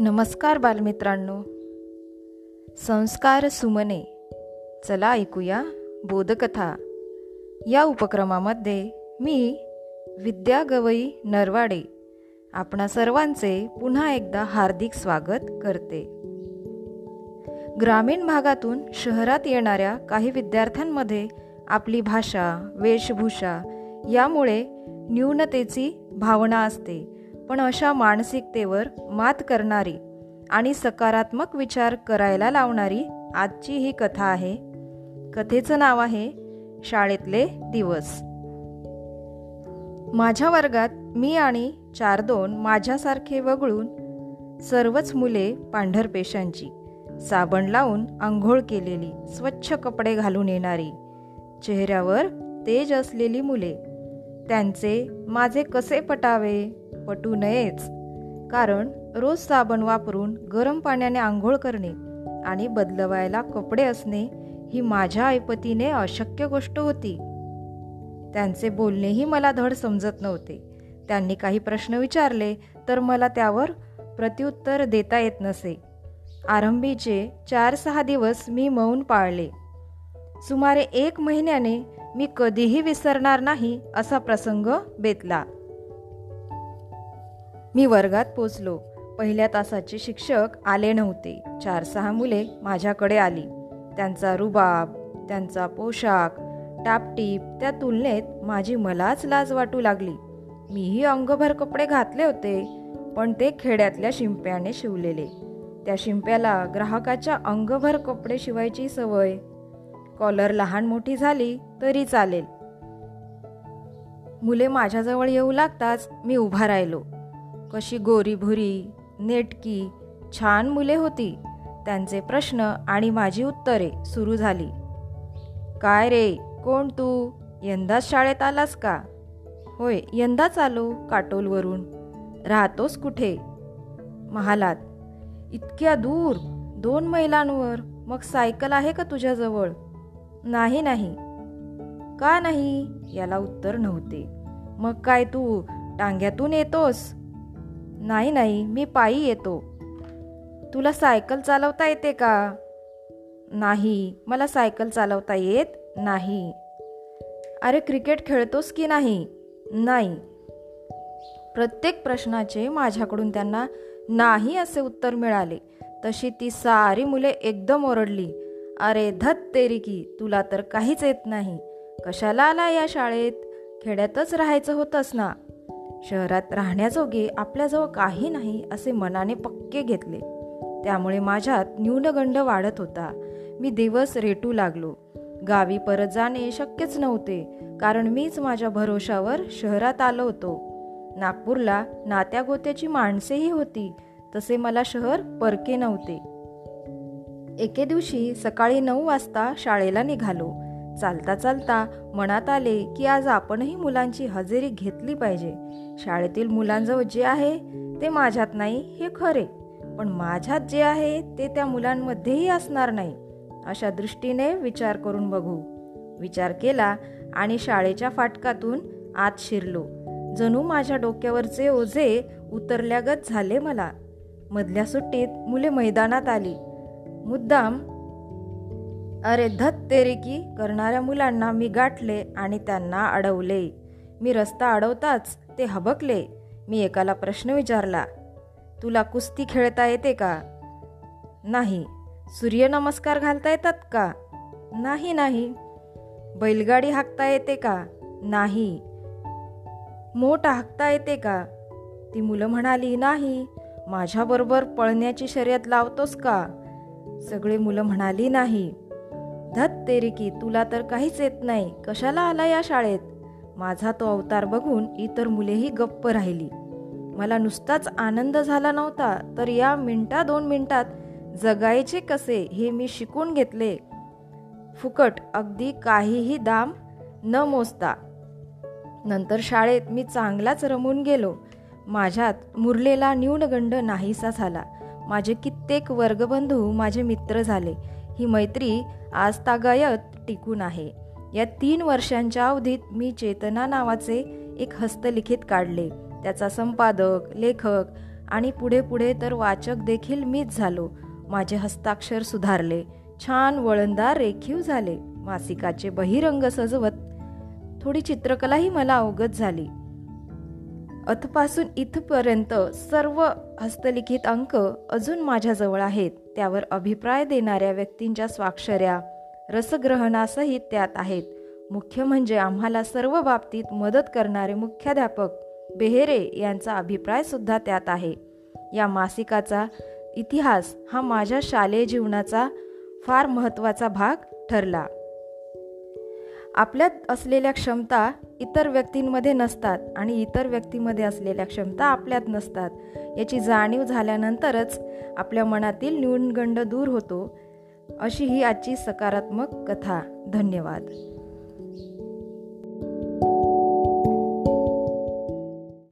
नमस्कार बालमित्रांनो. संस्कार सुमने. चला ऐकूया बोधकथा. या उपक्रमामध्ये मी विद्या गवई नरवाडे आपणा सर्वांचे पुन्हा एकदा हार्दिक स्वागत करते. ग्रामीण भागातून शहरात येणाऱ्या काही विद्यार्थ्यांमध्ये आपली भाषा वेशभूषा यामुळे न्यूनतेची भावना असते. पण अशा मानसिकतेवर मात करणारी आणि सकारात्मक विचार करायला लावणारी आजची ही कथा आहे. कथेचं नाव आहे शाळेतले दिवस. माझ्या वर्गात मी आणि चार दोन माझ्यासारखे वगळून सर्वच मुले पांढरपेशांची साबण लावून आंघोळ केलेली स्वच्छ कपडे घालून येणारी चेहऱ्यावर तेज असलेली मुले त्यांचे माझे कसे पटावे? पटू नयेच. कारण रोज साबण वापरून गरम पाण्याने आंघोळ करणे आणि बदलवायला कपडे असणे ही माझ्या ऐपतीने अशक्य गोष्ट होती. त्यांचे बोलणेही मला धड समजत नव्हते. त्यांनी काही प्रश्न विचारले तर मला त्यावर प्रत्युत्तर देता येत नसे. आरंभीचे चार सहा दिवस मी मौन पाळले. सुमारे एक महिन्याने मी कधीही विसरणार नाही असा प्रसंग बेतला. मी वर्गात पोचलो. पहिल्या तासाचे शिक्षक आले नव्हते. चार सहा मुले माझ्याकडे आली. त्यांचा रुबाब त्यांचा पोशाख टापटीप त्या तुलनेत माझी मलाच लाज वाटू लागली. मीही अंगभर कपडे घातले होते पण ते खेड्यातल्या शिंप्याने शिवलेले. त्या शिंप्याला ग्राहकाच्या अंगभर कपडे शिवायची सवय कॉलर लहान मोठी झाली तरी चालेल. मुले माझ्याजवळ येऊ लागताच मी उभा राहिलो. कशी गोरीभुरी नेटकी छान मुले होती. त्यांचे प्रश्न आणि माझी उत्तरे सुरू झाली. काय रे कोण तू? यंदाच शाळेत आलास का? होय यंदाच आलो काटोलवरून. राहतोस कुठे? महालात. इतक्या दूर दोन मैलांवर. मग सायकल आहे का तुझ्याजवळ? नाही नाही. का नाही? याला उत्तर नव्हते. मग काय तू? टांग्यातून येतोस? नाही नाही. मी पायी येतो. तुला सायकल चालवता येते का? नाही. मला सायकल चालवता येत नाही. अरे क्रिकेट खेळतोस की नाही? नाही. प्रत्येक प्रश्नाचे माझ्याकडून त्यांना नाही असे उत्तर मिळाले. तशी ती सारी मुले एकदम ओरडली. अरे धत तेरी की तुला तर काहीच येत नाही. कशाला आला या शाळेत? खेड्यातच राहायचं होतंस ना. शहरात राहण्याजोगे आपल्याजवळ काही नाही असे मनाने पक्के घेतले. त्यामुळे माझ्यात न्यूनगंड वाढत होता. मी दिवस रेटू लागलो. गावी परत जाणे शक्यच नव्हते कारण मीच माझ्या भरोशावर शहरात आलो होतो. नागपूरला नात्या गोत्याची माणसेही होती तसे मला शहर परके नव्हते. एके दिवशी सकाळी नऊ वाजता शाळेला निघालो. चालता चालता मनात आले की आज आपणही मुलांची हजेरी घेतली पाहिजे. शाळेतील मुलांजवळ जे आहे ते माझ्यात नाही हे खरे. पण माझ्यात जे आहे ते त्या मुलांमध्येही असणार नाही अशा दृष्टीने विचार करून बघू. विचार केला आणि शाळेच्या फाटकातून आत शिरलो. जणू माझ्या डोक्यावरचे ओझे उतरल्यागत झाले मला. मधल्या सुट्टीत मुले मैदानात आली. मुद्दाम अरे धत तेरेकी करणाऱ्या मुलांना मी गाठले आणि त्यांना अडवले. मी रस्ता अडवताच ते हबकले. मी एकाला प्रश्न विचारला तुला कुस्ती खेळता येते का? नाही. सूर्यनमस्कार घालता येतात का? नाही नाही. बैलगाडी हाकता येते का? नाही. मोठ हाकता येते का? ती मुलं म्हणाली नाही. माझ्याबरोबर पळण्याची शर्यत लावतोस का? सगळे मुलं म्हणाली नाही. धत तेरी की तुला तर काहीच येत नाही. कशाला आला या शाळेत? माझा तो अवतार बघून इतर मुलेही गप्प राहिली. मला नुसताच आनंद झाला नव्हता तर या मिनटा दोन मिनटात जगायचे कसे हे मी शिकून घेतले. फुकट अगदी काहीही दाम न मोजता. नंतर शाळेत मी चांगलाच रमून गेलो. माझ्यात मुरलेला न्यूनगंड नाहीसा झाला. माझे कित्येक वर्गबंधू माझे मित्र झाले. ही मैत्री आज तागायत टिकून आहे. या तीन वर्षांच्या अवधीत मी चेतना नावाचे एक हस्तलिखित काढले. त्याचा संपादक लेखक आणि पुढे पुढे तर वाचक देखील मीच झालो. माझे हस्ताक्षर सुधारले. छान वळणदार रेखीव झाले. मासिकाचे बहिरंग सजवत थोडी चित्रकलाही मला अवगत झाली. अथपासून इथपर्यंत सर्व हस्तलिखित अंक अजून माझ्याजवळ आहेत. त्यावर अभिप्राय देणाऱ्या व्यक्तींच्या स्वाक्षऱ्या रसग्रहणासहित त्यात आहेत. मुख्य म्हणजे आम्हाला सर्व बाबतीत मदत करणारे मुख्याध्यापक बेहेरे यांचा अभिप्राय सुद्धा त्यात आहे. या मासिकाचा इतिहास हा माझ्या शालेय जीवनाचा फार महत्त्वाचा भाग ठरला. आपल्यात असलेल्या क्षमता इतर व्यक्तींमध्ये नसतात आणि इतर व्यक्तीमध्ये असलेल्या क्षमता आपल्यात नसतात. याची जाणीव झाल्यानंतरच आपल्या मनातील न्यूनगंड दूर होतो. अशी ही आजची सकारात्मक कथा. धन्यवाद.